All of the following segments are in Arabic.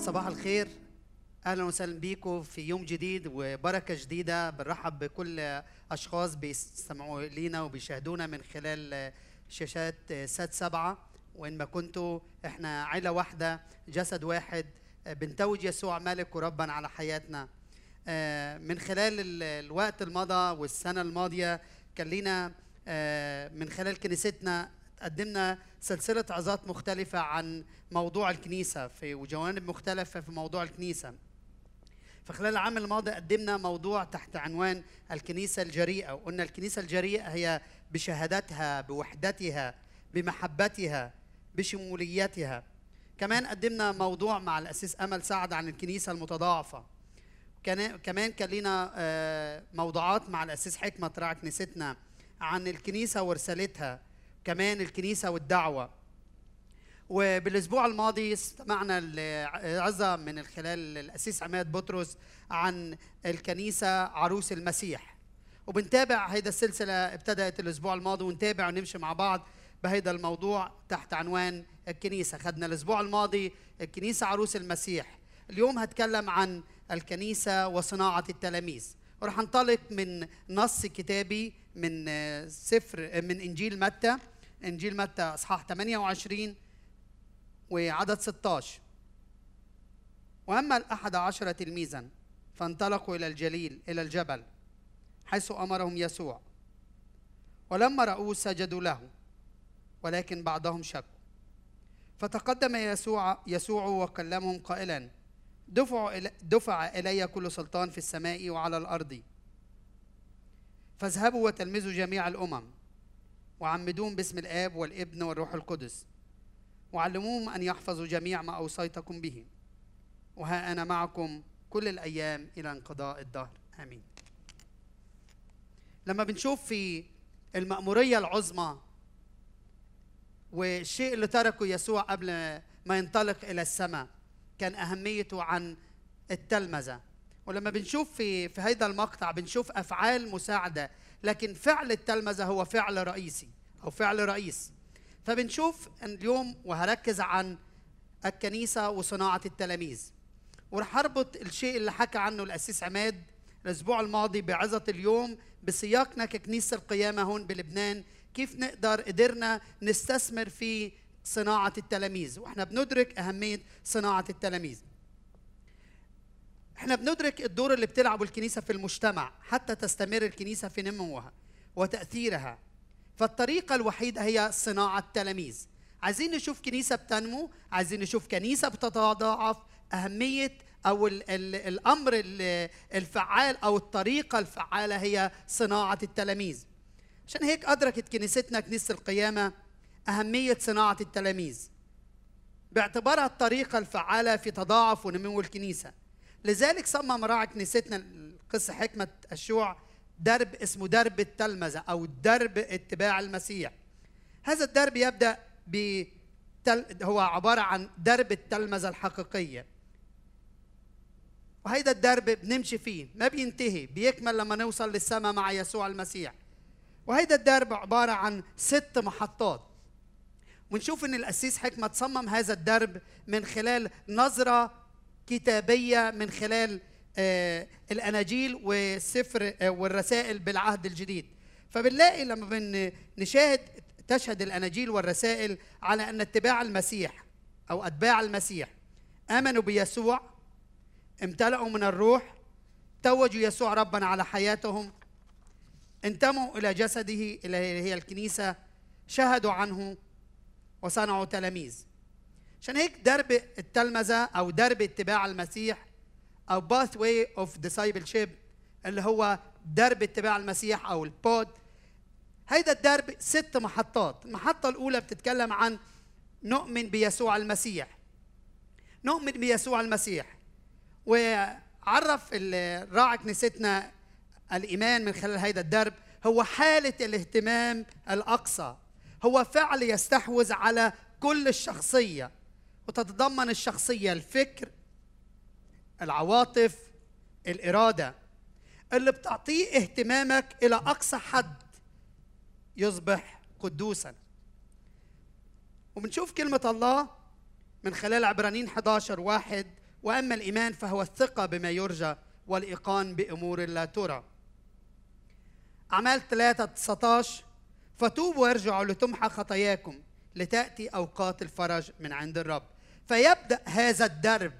صباح الخير. أهلا وسهلا بيكم في يوم جديد وبركة جديدة. بنرحب بكل أشخاص بيستمعوا لينا وبيشاهدونا من خلال شاشات سات سبعة. وإن ما كنتوا إحنا عيلة واحدة جسد واحد بنتوج يسوع ملك وربا على حياتنا. آه، من خلال ال- الوقت المضى والسنة الماضية كان لينا آه، من خلال كنيستنا قدمنا سلسلة عظات مختلفة عن موضوع الكنيسة في وجوانب مختلفة في موضوع الكنيسة. فخلال العام الماضي قدمنا موضوع تحت عنوان الكنيسة الجريئة وقلنا الكنيسة الجريئة هي بشهادتها بوحدتها بمحبتها بشموليتها. كمان قدمنا موضوع مع الأسيس أمل سعد عن الكنيسة المتضاعفة. كمان كان لنا آه، موضوعات مع الأسيس حكمة راعي كنيستنا عن الكنيسة ورسالتها. كمان الكنيسة والدعوة. وبالأسبوع الماضي استمعنا لعظة من خلال الأسيس عماد بطرس عن الكنيسة عروس المسيح. وبنتابع هيدا السلسلة ابتدأت الأسبوع الماضي ونتابع ونمشي مع بعض بهيدا الموضوع تحت عنوان الكنيسة. خدنا الأسبوع الماضي الكنيسة عروس المسيح. اليوم هتكلم عن الكنيسة وصناعة التلاميذ. وراح انطلق من نص كتابي من سفر من إنجيل متى. إنجيل متى إصحاح 28 وعدد 16 وأما الأحد عشر تلميذا فانطلقوا إلى الجليل إلى الجبل حيث أمرهم يسوع. ولما رأوه سجدوا له ولكن بعضهم شكوا. فتقدم يسوع يسوع وكلمهم قائلا دفع دفع إلي كل سلطان في السماء وعلى الأرض. فاذهبوا وتلمذوا جميع الأمم. وعمدوهم باسم الآب والابن والروح القدس. وعلموهم أن يحفظوا جميع ما أوصيتكم به. وها أنا معكم كل الأيام إلى انقضاء الدهر. آمين. لما بنشوف في المأمورية العظمى والشيء اللي تركه يسوع قبل ما ينطلق إلى السماء كان أهميته عن التلمذة. ولما بنشوف في في هذا المقطع بنشوف أفعال مساعدة لكن فعل التلمذة هو فعل رئيسي أو فعل رئيس. فبنشوف اليوم وهركز عن الكنيسة وصناعة التلاميذ. ورح أربط الشيء اللي حكى عنه الأسيس عماد الأسبوع الماضي بعظة اليوم بسياقنا ككنيسة القيامة هون بلبنان كيف نقدر قدرنا نستثمر في صناعة التلاميذ. وإحنا بندرك أهمية صناعة التلاميذ. إحنا بندرك الدور اللي بتلعبه الكنيسة في المجتمع حتى تستمر الكنيسة في نموها وتأثيرها. فالطريقة الوحيدة هي صناعة تلاميذ عايزين نشوف كنيسة بتنمو؟ عايزين نشوف كنيسة بتتضاعف؟ أهمية أو ال ال الأمر ال- الفعال أو الطريقة الفعالة هي صناعة التلاميذ. عشان هيك أدركت كنيستنا كنيسة القيامة أهمية صناعة التلاميذ. باعتبارها الطريقة الفعالة في تضاعف ونمو الكنيسة. لذلك صمم راعي كنيستنا القس حكمة الشوع درب اسمه درب التلمذة أو درب اتباع المسيح. هذا الدرب يبدأ ب هو عبارة عن درب التلمذة الحقيقية. وهيدا الدرب بنمشي فيه ما بينتهي بيكمل لما نوصل للسماء مع يسوع المسيح. وهيدا الدرب عبارة عن ست محطات. ونشوف إن القسيس حكمة صمم هذا الدرب من خلال نظرة كتابية من خلال آه الأناجيل والسفر آه والرسائل بالعهد الجديد. فبنلاقي لما بن نشاهد تشهد الأناجيل والرسائل على أن اتباع المسيح أو أتباع المسيح آمنوا بيسوع امتلأوا من الروح توجوا يسوع ربا على حياتهم انتموا إلى جسده اللي هي الكنيسة شهدوا عنه وصنعوا تلاميذ. عشان هيك درب التلمذة أو درب اتباع المسيح أو pathway of discipleship اللي هو درب اتباع المسيح أو ال POD هيدا الدرب ست محطات. المحطة الأولى بتتكلم عن نؤمن بيسوع المسيح. نؤمن بيسوع المسيح. وعرف الراعي كنيستنا الإيمان من خلال هيدا الدرب هو حالة الاهتمام الأقصى. هو فعل يستحوذ على كل الشخصية. وتتضمن الشخصية الفكر العواطف الإرادة اللي بتعطيه اهتمامك إلى أقصى حد يصبح قدوسا. وبنشوف كلمة الله من خلال عبرانيين 11 واحد وأما الإيمان فهو الثقة بما يرجى والإيقان بأمور لا ترى. أعمال 3 19 فتوبوا وارجعوا لتمحى خطاياكم. لتأتي أوقات الفرج من عند الرب. فيبدأ هذا الدرب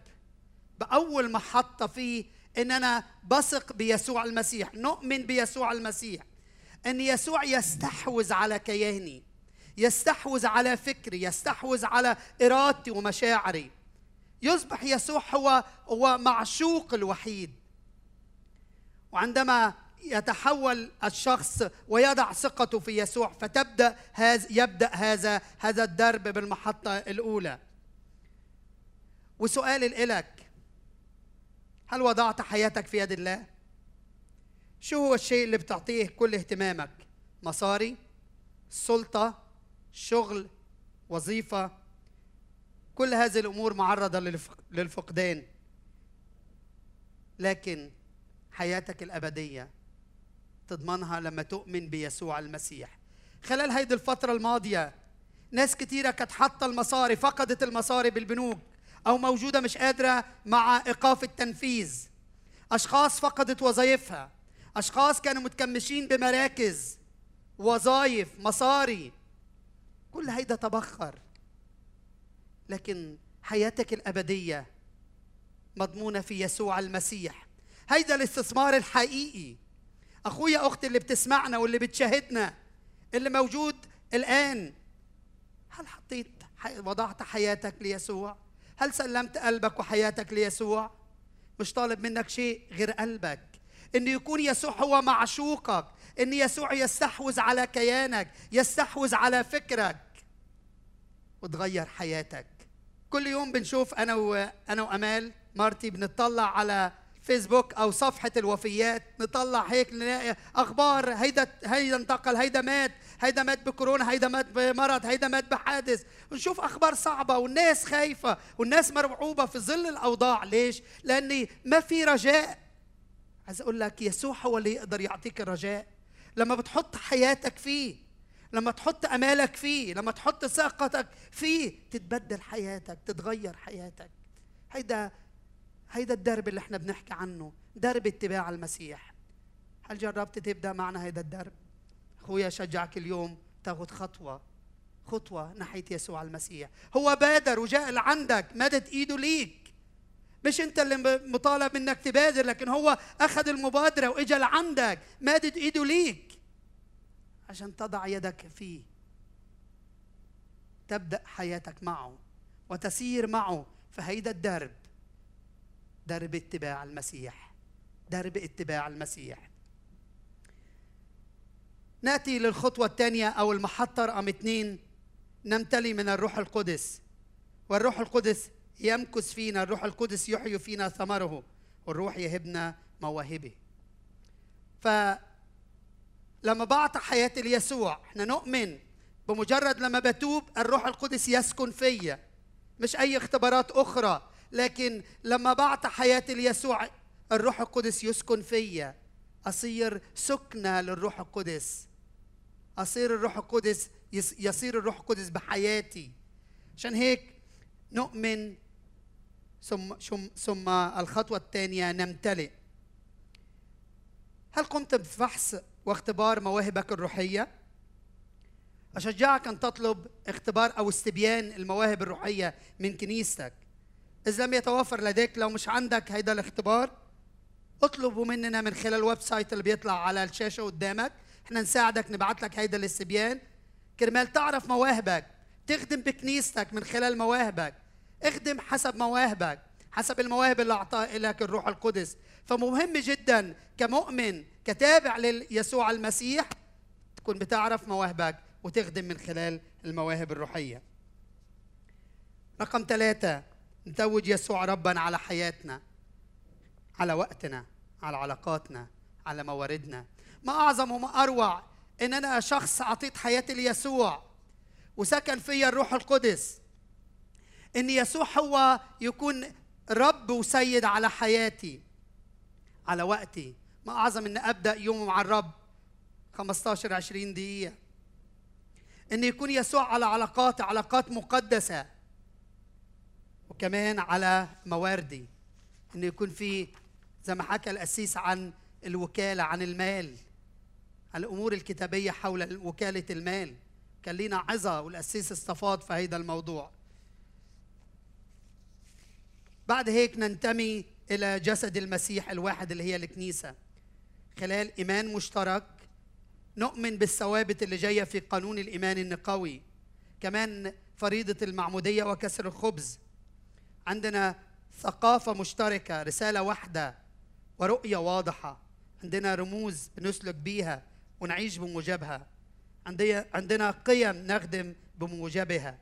بأول محطه فيه ان أنا بثق بيسوع المسيح نؤمن بيسوع المسيح إن يسوع يستحوذ على كياني يستحوذ على فكري يستحوذ على إرادتي ومشاعري. يصبح يسوع هو هو معشوق الوحيد. وعندما يتحول الشخص ويضع ثقته في يسوع فتبدأ هذا يبدأ هذا هذا الدرب بالمحطة الأولى. وسؤال لك هل وضعت حياتك في يد الله؟ شو هو الشيء اللي بتعطيه كل اهتمامك؟ مصاري سلطة شغل وظيفة؟ كل هذه الأمور معرضة للفقدان. لكن حياتك الأبدية تضمنها لما تؤمن بيسوع المسيح. خلال هيدي الفترة الماضية ناس كثيره كانت حاطة المصاري فقدت المصاري بالبنوك أو موجودة مش قادرة مع إيقاف التنفيذ. أشخاص فقدت وظائفها أشخاص كانوا متكمشين بمراكز وظائف مصاري. كل هيدا تبخر. لكن حياتك الأبدية مضمونة في يسوع المسيح. هيدا الاستثمار الحقيقي. أخويا أختي اللي بتسمعنا واللي بتشاهدنا اللي موجود الآن. هل حطيت وضعت حياتك ليسوع؟ هل سلمت قلبك وحياتك ليسوع؟ مش طالب منك شيء غير قلبك. إن يكون يسوع هو معشوقك إن يسوع يستحوذ على كيانك يستحوذ على فكرك وتغير حياتك. كل يوم بنشوف أنا وأنا وأمال مارتي بنطلع على فيسبوك أو صفحة الوفيات. نطلع هيك نلاقي أخبار. هيدا هيدا انتقل. هيدا مات. هيدا مات بكورونا. هيدا مات بمرض. هيدا مات بحادث. ونشوف أخبار صعبة والناس خايفة والناس مرعوبة في ظل الأوضاع. ليش؟ لأني ما في رجاء. عايز أقول لك يسوع هو اللي يقدر يعطيك الرجاء. لما بتحط حياتك فيه لما تحط أمالك فيه لما تحط ثقتك فيه تتبدل حياتك تتغير حياتك. هيدا هيدا الدرب اللي إحنا بنحكي عنه درب اتباع المسيح. هل جربت تبدأ معنا هيدا الدرب؟ أخويا شجعك اليوم تاخذ خطوة خطوة ناحية يسوع المسيح. هو بادر وجاء لعندك مدد إيده ليك. مش أنت اللي مطالب منك تبادر لكن هو أخذ المبادرة وإجا لعندك مادد إيده ليك. عشان تضع يدك فيه. تبدأ حياتك معه وتسير معه في هيدا الدرب. درب اتباع المسيح. درب اتباع المسيح. نأتي للخطوة الثانية أو المحطه رقم اثنين نمتلي من الروح القدس. والروح القدس يمكث فينا الروح القدس يحيي فينا ثمره. والروح يهبنا مواهبه. فلما بعطى حياتي ليسوع إحنا نؤمن بمجرد لما بتوب الروح القدس يسكن فيا. مش أي اختبارات أخرى. لكن لما بعطى حياتي ليسوع الروح القدس يسكن فيا. أصير سكنة للروح القدس. أصير الروح القدس يصير الروح القدس بحياتي. عشان هيك نؤمن ثم ثم الخطوة الثانية نمتلئ. هل قمت بفحص واختبار مواهبك الروحية؟ أشجعك أن تطلب اختبار أو استبيان المواهب الروحية من كنيستك. إذا لم يتوفر لديك لو مش عندك هيدا الاختبار اطلبوا مننا من خلال ال website اللي بيطلع على الشاشة قدامك. إحنا نساعدك نبعث لك هيدا الاستبيان. كرمال تعرف مواهبك تخدم بكنيستك من خلال مواهبك. اخدم حسب مواهبك حسب المواهب اللي اعطاها لك الروح القدس. فمهم جدا كمؤمن كتابع ليسوع المسيح تكون بتعرف مواهبك وتخدم من خلال المواهب الروحية. رقم ثلاثة نتوج يسوع ربا على حياتنا على وقتنا على علاقاتنا على مواردنا. ما أعظم وما أروع إن أنا شخص أعطيت حياتي ليسوع. وسكن فيا الروح القدس. إن يسوع هو يكون رب وسيد على حياتي على وقتي. ما أعظم إن أبدأ يوم مع الرب 15 20 دقيقة. إن يكون يسوع على علاقاتي علاقات مقدسة. وكمان على مواردي إنه يكون في زي ما حكى القسيس عن الوكالة عن المال عن الأمور الكتابية حول وكالة المال. كان لينا عظة والقسيس استفاض في هذا الموضوع. بعد هيك ننتمي إلى جسد المسيح الواحد اللي هي الكنيسة. خلال إيمان مشترك نؤمن بالثوابت اللي جاية في قانون الإيمان النقوي. كمان فريضة المعمودية وكسر الخبز. عندنا ثقافة مشتركة رسالة واحدة ورؤية واضحة. عندنا رموز بنسلك بيها ونعيش بموجبها. عندنا قيم نخدم بموجبها.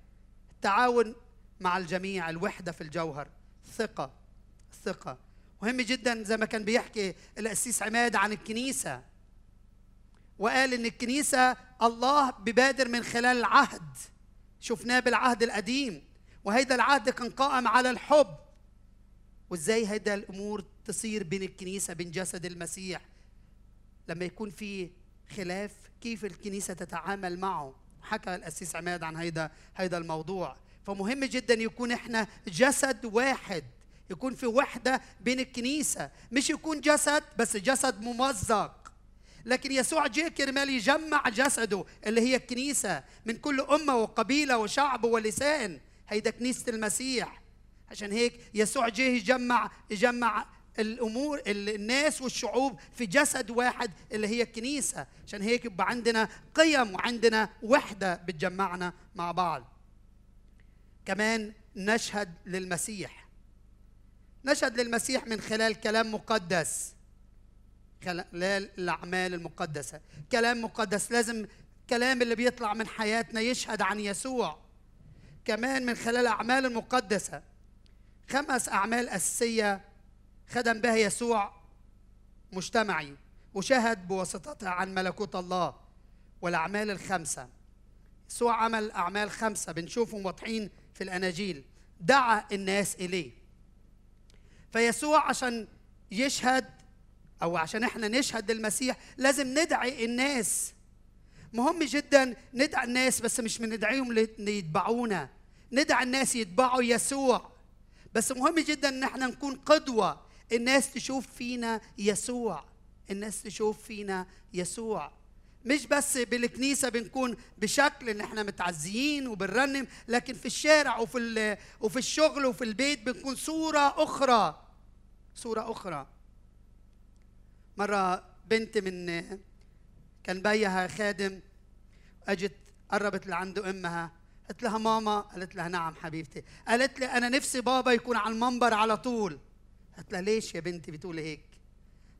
التعاون مع الجميع الوحدة في الجوهر. ثقة ثقة. مهم جدا زي ما كان بيحكي القسيس عماد عن الكنيسة. وقال إن الكنيسة الله ببادر من خلال العهد شفناه بالعهد القديم. وهيدا العهد كان قائم على الحب. وإزاي هيدا الأمور تصير بين الكنيسة بين جسد المسيح؟ لما يكون في خلاف كيف الكنيسة تتعامل معه؟ حكى القسيس عماد عن هيدا هيدا الموضوع. فمهم جدا يكون إحنا جسد واحد. يكون في وحدة بين الكنيسة. مش يكون جسد بس جسد ممزق. لكن يسوع جه كرمال يجمع جسده اللي هي الكنيسة من كل أمة وقبيلة وشعب ولسان. هيدا كنيسه المسيح. عشان هيك يسوع جه يجمع يجمع الأمور الناس والشعوب في جسد واحد اللي هي الكنيسة. عشان هيك يبقى عندنا قيم وعندنا وحدة بتجمعنا مع بعض. كمان نشهد للمسيح. نشهد للمسيح من خلال كلام مقدس. خلال الأعمال المقدسة. كلام مقدس لازم كلام اللي بيطلع من حياتنا يشهد عن يسوع. كمان من خلال الاعمال المقدسه خمس أعمال أساسية خدم بها يسوع مجتمعي وشهد بواسطتها عن ملكوت الله والأعمال الخمسة. يسوع عمل أعمال خمسة بنشوفهم واضحين في الاناجيل دعا الناس إليه. فيسوع عشان يشهد أو عشان إحنا نشهد للمسيح لازم ندعي الناس. مهم جدا ندعي الناس بس مش بندعيهم ليتبعونا ندعي الناس يتبعوا يسوع. بس مهم جدا إن إحنا نكون قدوة. الناس تشوف فينا يسوع. الناس تشوف فينا يسوع. مش بس بالكنيسة بنكون بشكل إن إحنا متعزيين وبنرنم لكن في الشارع وفي وفي الشغل وفي البيت بنكون صورة أخرى. صورة أخرى. مرة بنت من كان بيها خادم أجت قربت لعنده أمها. قالت لها ماما قالت لها نعم حبيبتي. قالت لي أنا نفسي بابا يكون على المنبر على طول. قالت لها ليش يا بنتي بتقولي هيك؟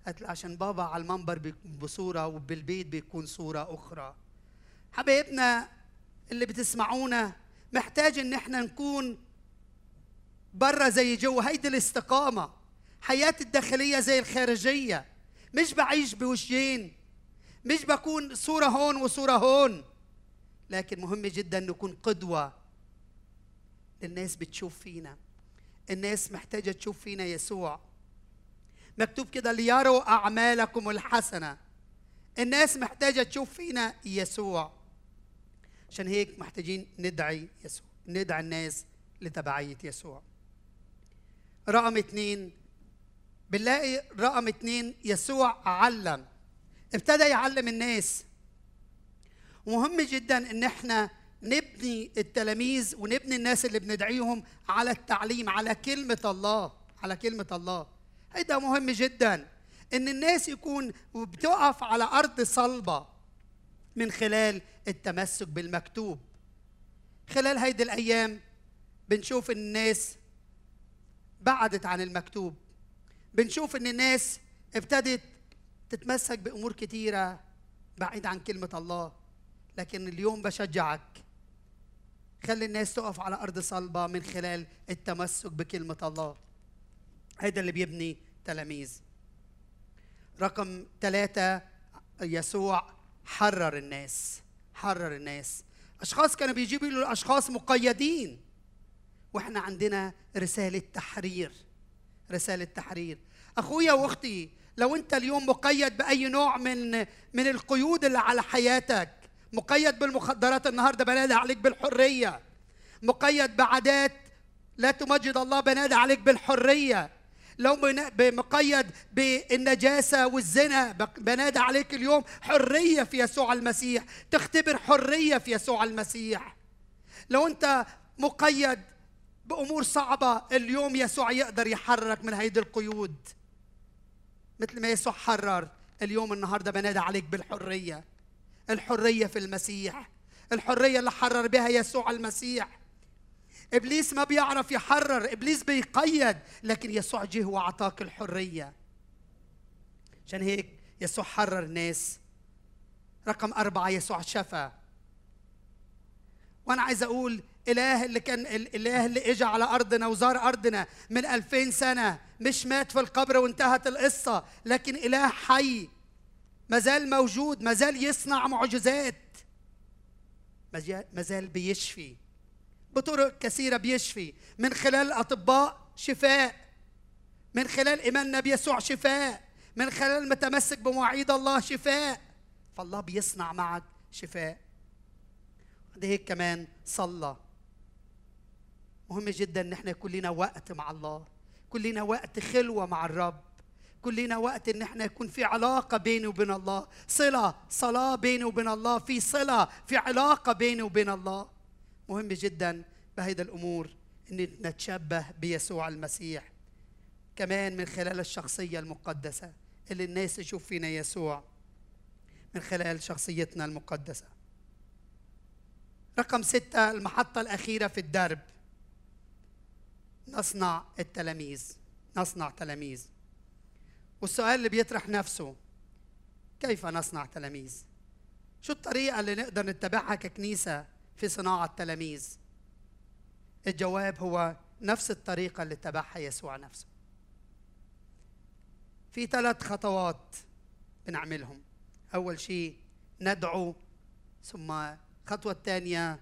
قالت لها عشان بابا على المنبر بصورة وبالبيت بيكون صورة أخرى. حبايبنا اللي بتسمعونا محتاج إن إحنا نكون برا زي جوا هيدي الاستقامة. حياتي الداخلية زي الخارجية. مش بعيش بوجهين. مش بكون صورة هون وصورة هون. لكن مهم جدا نكون قدوة الناس بتشوف فينا. الناس محتاجة تشوف فينا يسوع. مكتوب كده ليروا أعمالكم الحسنة. الناس محتاجة تشوف فينا يسوع. عشان هيك محتاجين ندعي يسوع ندعي الناس لتبعية يسوع. رقم اثنين بنلاقي رقم اثنين يسوع علم. ابتدى يعلم الناس. ومهم جدا إن إحنا نبني التلاميذ ونبني الناس اللي بندعيهم على التعليم على كلمة الله على كلمة الله. هيدا مهم جدا. إن الناس يكون بتقف على أرض صلبة من خلال التمسك بالمكتوب. خلال هيدي الأيام بنشوف إن الناس بعدت عن المكتوب. بنشوف إن الناس ابتدت تتمسك بأمور كتيرة بعيد عن كلمة الله. لكن اليوم بشجعك. خلي الناس تقف على أرض صلبة من خلال التمسك بكلمة الله. هذا اللي بيبني تلاميذ. رقم ثلاثة يسوع حرر الناس. حرر الناس. أشخاص كانوا بيجيبوا له أشخاص مقيدين. وإحنا عندنا رسالة تحرير. رسالة تحرير. أخويا وأختي لو أنت اليوم مقيد بأي نوع من من القيود اللي على حياتك مقيد بالمخدرات النهارده بنادي عليك بالحرية. مقيد بعادات لا تمجد الله بنادى عليك بالحرية. لو مقيد بالنجاسة والزنا بنادى عليك اليوم حرية في يسوع المسيح. تختبر حرية في يسوع المسيح. لو أنت مقيد بأمور صعبة اليوم يسوع يقدر يحررك من هيدي القيود. مثل ما يسوع حرر اليوم النهارده بنادى عليك بالحرية. الحرية في المسيح. الحرية اللي حرر بها يسوع المسيح. إبليس ما بيعرف يحرر إبليس بيقيد لكن يسوع جه واعطاك الحرية. عشان هيك يسوع حرر الناس رقم أربعة يسوع شفى. وأنا عايز أقول إله اللي كان الإله اللي إجا على أرضنا وزار أرضنا من ألفين سنة مش مات في القبر وانتهت القصة لكن إله حي. ما زال موجود ما زال يصنع معجزات. ما زال بيشفي. بطرق كثيرة بيشفي. من خلال الأطباء شفاء. من خلال إيماننا بيسوع شفاء. من خلال المتمسك بمواعيد الله شفاء. فالله بيصنع معك شفاء. ده هيك كمان صلى. مهم جدا إن إحنا يكون لنا وقت مع الله. يكون لنا وقت خلوة مع الرب. يكون لنا وقت إن إحنا يكون في علاقة بيني وبين الله. صلة صلاة بيني وبين الله. في صلة في علاقة بيني وبين الله. مهم جدا بهيدا الأمور إن نتشبه بيسوع المسيح. كمان من خلال الشخصية المقدسة اللي الناس تشوف فينا يسوع. من خلال شخصيتنا المقدسة. رقم ستة المحطة الأخيرة في الدرب. نصنع التلاميذ. نصنع تلاميذ. والسؤال اللي بيطرح نفسه كيف نصنع تلاميذ؟ شو الطريقة اللي نقدر نتبعها ككنيسة في صناعة تلاميذ الجواب هو نفس الطريقة اللي اتبعها يسوع نفسه. في ثلاث خطوات بنعملهم. أول شيء ندعو ثم الخطوة الثانية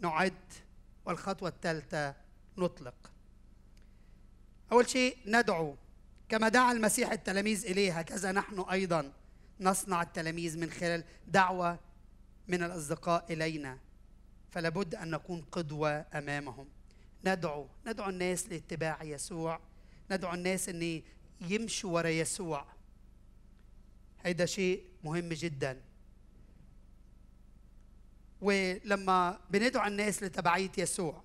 نعد والخطوة الثالثة نطلق. أول شيء ندعو كما دعا المسيح التلاميذ إليه هكذا نحن أيضا نصنع التلاميذ من خلال دعوة من الأصدقاء إلينا. فلا بد أن نكون قدوة أمامهم. ندعو ندعو الناس لاتباع يسوع. ندعو الناس أن يمشوا وراء يسوع. هيدا شيء مهم جدا. ولما بندعو الناس لتبعية يسوع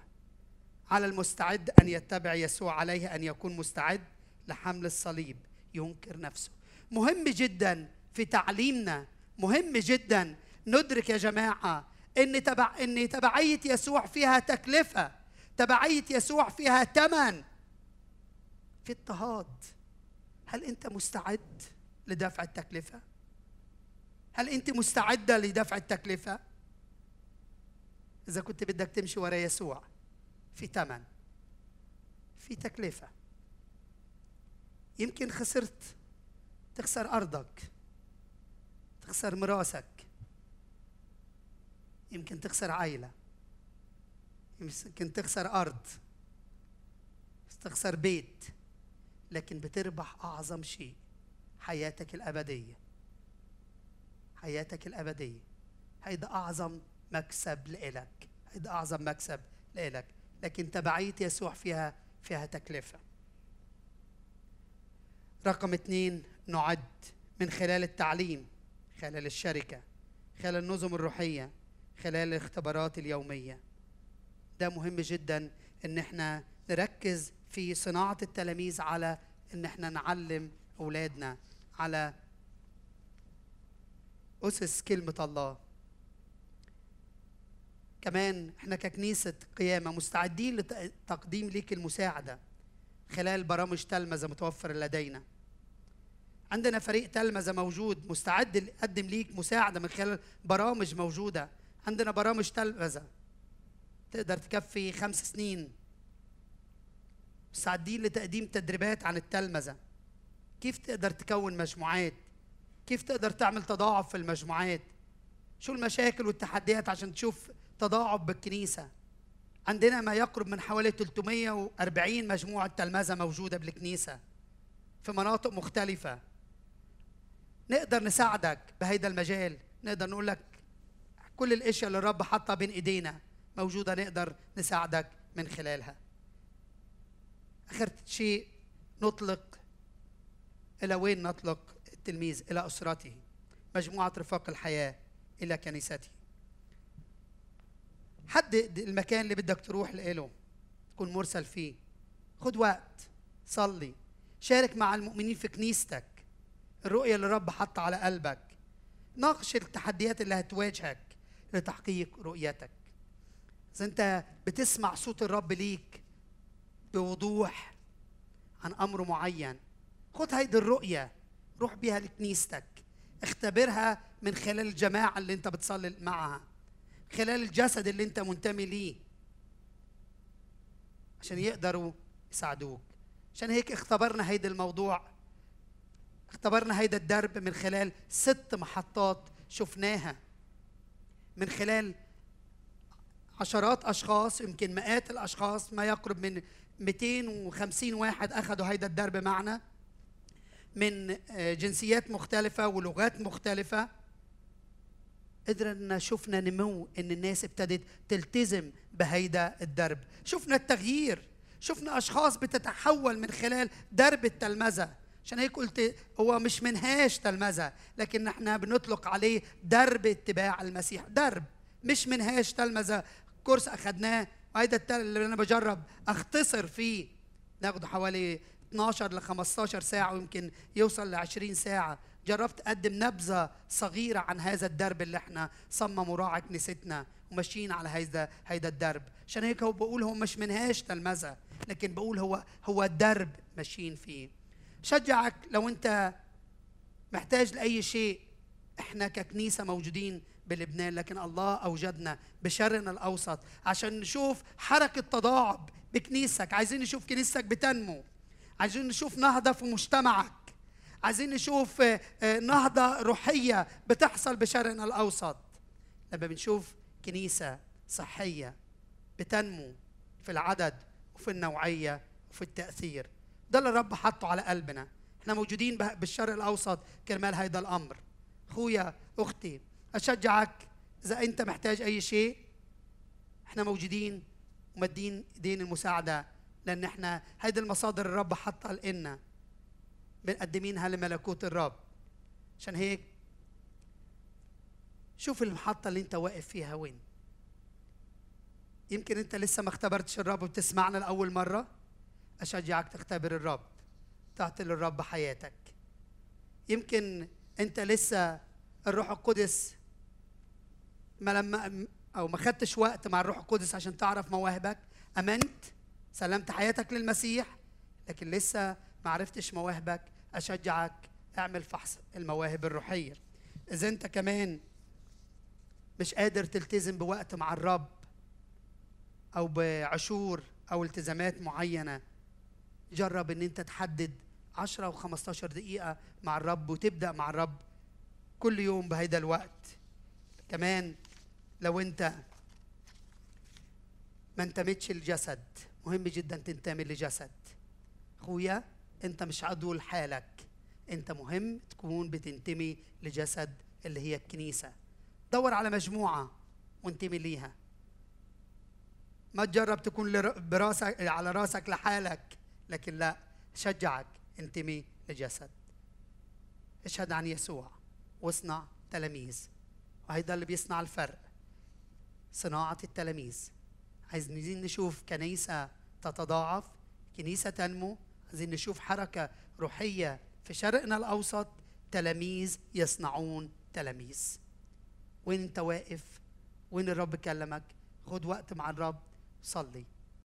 على المستعد أن يتبع يسوع عليه أن يكون مستعد لحمل الصليب ينكر نفسه مهم جدا في تعليمنا مهم جدا ندرك يا جماعة إن تبع إن تبعية يسوع فيها تكلفة تبعية يسوع فيها ثمن في اضطهاد هل أنت مستعد لدفع التكلفة؟ هل أنت مستعدة لدفع التكلفة؟ إذا كنت بدك تمشي ورا يسوع في ثمن في تكلفة. يمكن خسرت تخسر أرضك تخسر مراسك. يمكن تخسر عائلة. يمكن تخسر أرض. تخسر بيت. لكن بتربح أعظم شيء حياتك الأبدية. حياتك الأبدية. هيدا أعظم مكسب لإلك. هيدا أعظم مكسب لإلك. لكن تبعية يسوع فيها فيها تكلفة. رقم اثنين نعد من خلال التعليم خلال الشركة خلال النظم الروحية خلال الاختبارات اليومية. ده مهم جدا إن إحنا نركز في صناعة التلاميذ على إن إحنا نعلم أولادنا على أسس كلمة الله. كمان إحنا ككنيسة قيامة مستعدين لتقديم ليك المساعدة خلال برامج تلمذة متوفرة لدينا. عندنا فريق تلمذة موجود مستعد يقدم ليك مساعدة من خلال برامج موجودة. عندنا برامج تلمذة تقدر تكفي خمس سنين مستعدين لتقديم تدريبات عن التلمذة. كيف تقدر تكون مجموعات؟ كيف تقدر تعمل تضاعف في المجموعات؟ شو المشاكل والتحديات عشان تشوف تضاعف بالكنيسة. عندنا ما يقرب من حوالي 340 مجموعة تلمذة موجودة بالكنيسة في مناطق مختلفة. نقدر نساعدك بهيدا المجال. نقدر نقول لك كل الأشياء اللي الرب حطها بين إيدينا موجودة نقدر نساعدك من خلالها. آخر شيء نطلق إلى وين نطلق التلميذ؟ إلى أسرته. مجموعة رفاق الحياة إلى كنيسته. حدد المكان اللي بدك تروح له تكون مرسل فيه. خد وقت صلي. شارك مع المؤمنين في كنيستك. الرؤية اللي الرب حطها على قلبك. ناقش التحديات اللي هتواجهك لتحقيق رؤيتك. إذا أنت بتسمع صوت الرب ليك بوضوح عن أمر معين خد هيدي الرؤية روح بيها لكنيستك. اختبرها من خلال الجماعة اللي أنت بتصلي معها. خلال الجسد اللي أنت منتمي ليه. عشان يقدروا يساعدوك. عشان هيك اختبرنا هيدا الموضوع. اختبرنا هيدا الدرب من خلال ست محطات شفناها. من خلال عشرات أشخاص يمكن مئات الأشخاص ما يقرب من 250 واحد أخذوا هيدا الدرب معنا. من آه، جنسيات مختلفة ولغات مختلفة. قدرنا شفنا نمو إن الناس ابتدت تلتزم بهيدا الدرب. شفنا التغيير. شفنا أشخاص بتتحول من خلال درب التلمذة. عشان هيك قلت هو مش منهاج تلمذة لكن إحنا بنطلق عليه درب اتباع المسيح. درب مش منهاج تلمذة. كورس اخذناه وهيدا اللي أنا بجرب أختصر فيه. ناخده حوالي 12 ل 15 ساعة ويمكن يوصل ل 20 ساعة. جربت أقدم نبذة صغيرة عن هذا الدرب اللي إحنا صمموا راعي كنيستنا وماشيين على هذا هيدا الدرب. عشان هيك هو بقول هو مش منهاج تلمذة لكن بقول هو هو درب ماشيين فيه. شجعك لو أنت محتاج لأي شيء إحنا ككنيسة موجودين بلبنان لكن الله أوجدنا بشرنا الأوسط عشان نشوف حركة تضاعف بكنيستك. عايزين نشوف كنيستك بتنمو. عايزين نشوف نهضة في مجتمعك. عايزين نشوف آه، آه، نهضة روحية بتحصل بشرنا الأوسط. لما بنشوف كنيسة صحية بتنمو في العدد وفي النوعية وفي التأثير. ده اللي الرب حطه على قلبنا. إحنا موجودين بالشرق الأوسط كرمال هيدا الأمر. أخويا أختي أشجعك إذا أنت محتاج أي شيء. إحنا موجودين ومدين ايدين المساعدة لأن إحنا هيدي المصادر الرب حطها لنا بنقدمينها لملكوت الرب. عشان هيك شوف المحطة اللي انت واقف فيها وين. يمكن انت لسه ما اختبرتش الرب وبتسمعنا لأول مرة. أشجعك تختبر الرب تعطي للرب حياتك. يمكن انت لسه الروح القدس ما لما أو ما خدتش وقت مع الروح القدس عشان تعرف مواهبك. أمنت سلمت حياتك للمسيح لكن لسه ما عرفتش مواهبك أشجعك أعمل فحص المواهب الروحية. إذا أنت كمان مش قادر تلتزم بوقت مع الرب أو بعشور أو التزامات معينة جرب إن أنت تحدد 10 أو 15 دقيقة مع الرب وتبدأ مع الرب كل يوم بهيدا الوقت. كمان لو أنت ما انتمتش الجسد مهم جدا تنتمي لجسد. أخويا انت مش عضو لحالك انت مهم تكون بتنتمي لجسد اللي هي الكنيسة. دور على مجموعة وانتمي ليها. ما تجرب تكون براسك على راسك لحالك لكن لا شجعك انتمي لجسد. اشهد عن يسوع. واصنع تلاميذ. وهيدا اللي بيصنع الفرق. صناعة التلاميذ. عايزين نشوف كنيسة تتضاعف كنيسة تنمو عايزين نشوف حركة روحية في شرقنا الأوسط. تلاميذ يصنعون تلاميذ. وين انت واقف؟ وين الرب كلمك؟ خد وقت مع الرب صلي.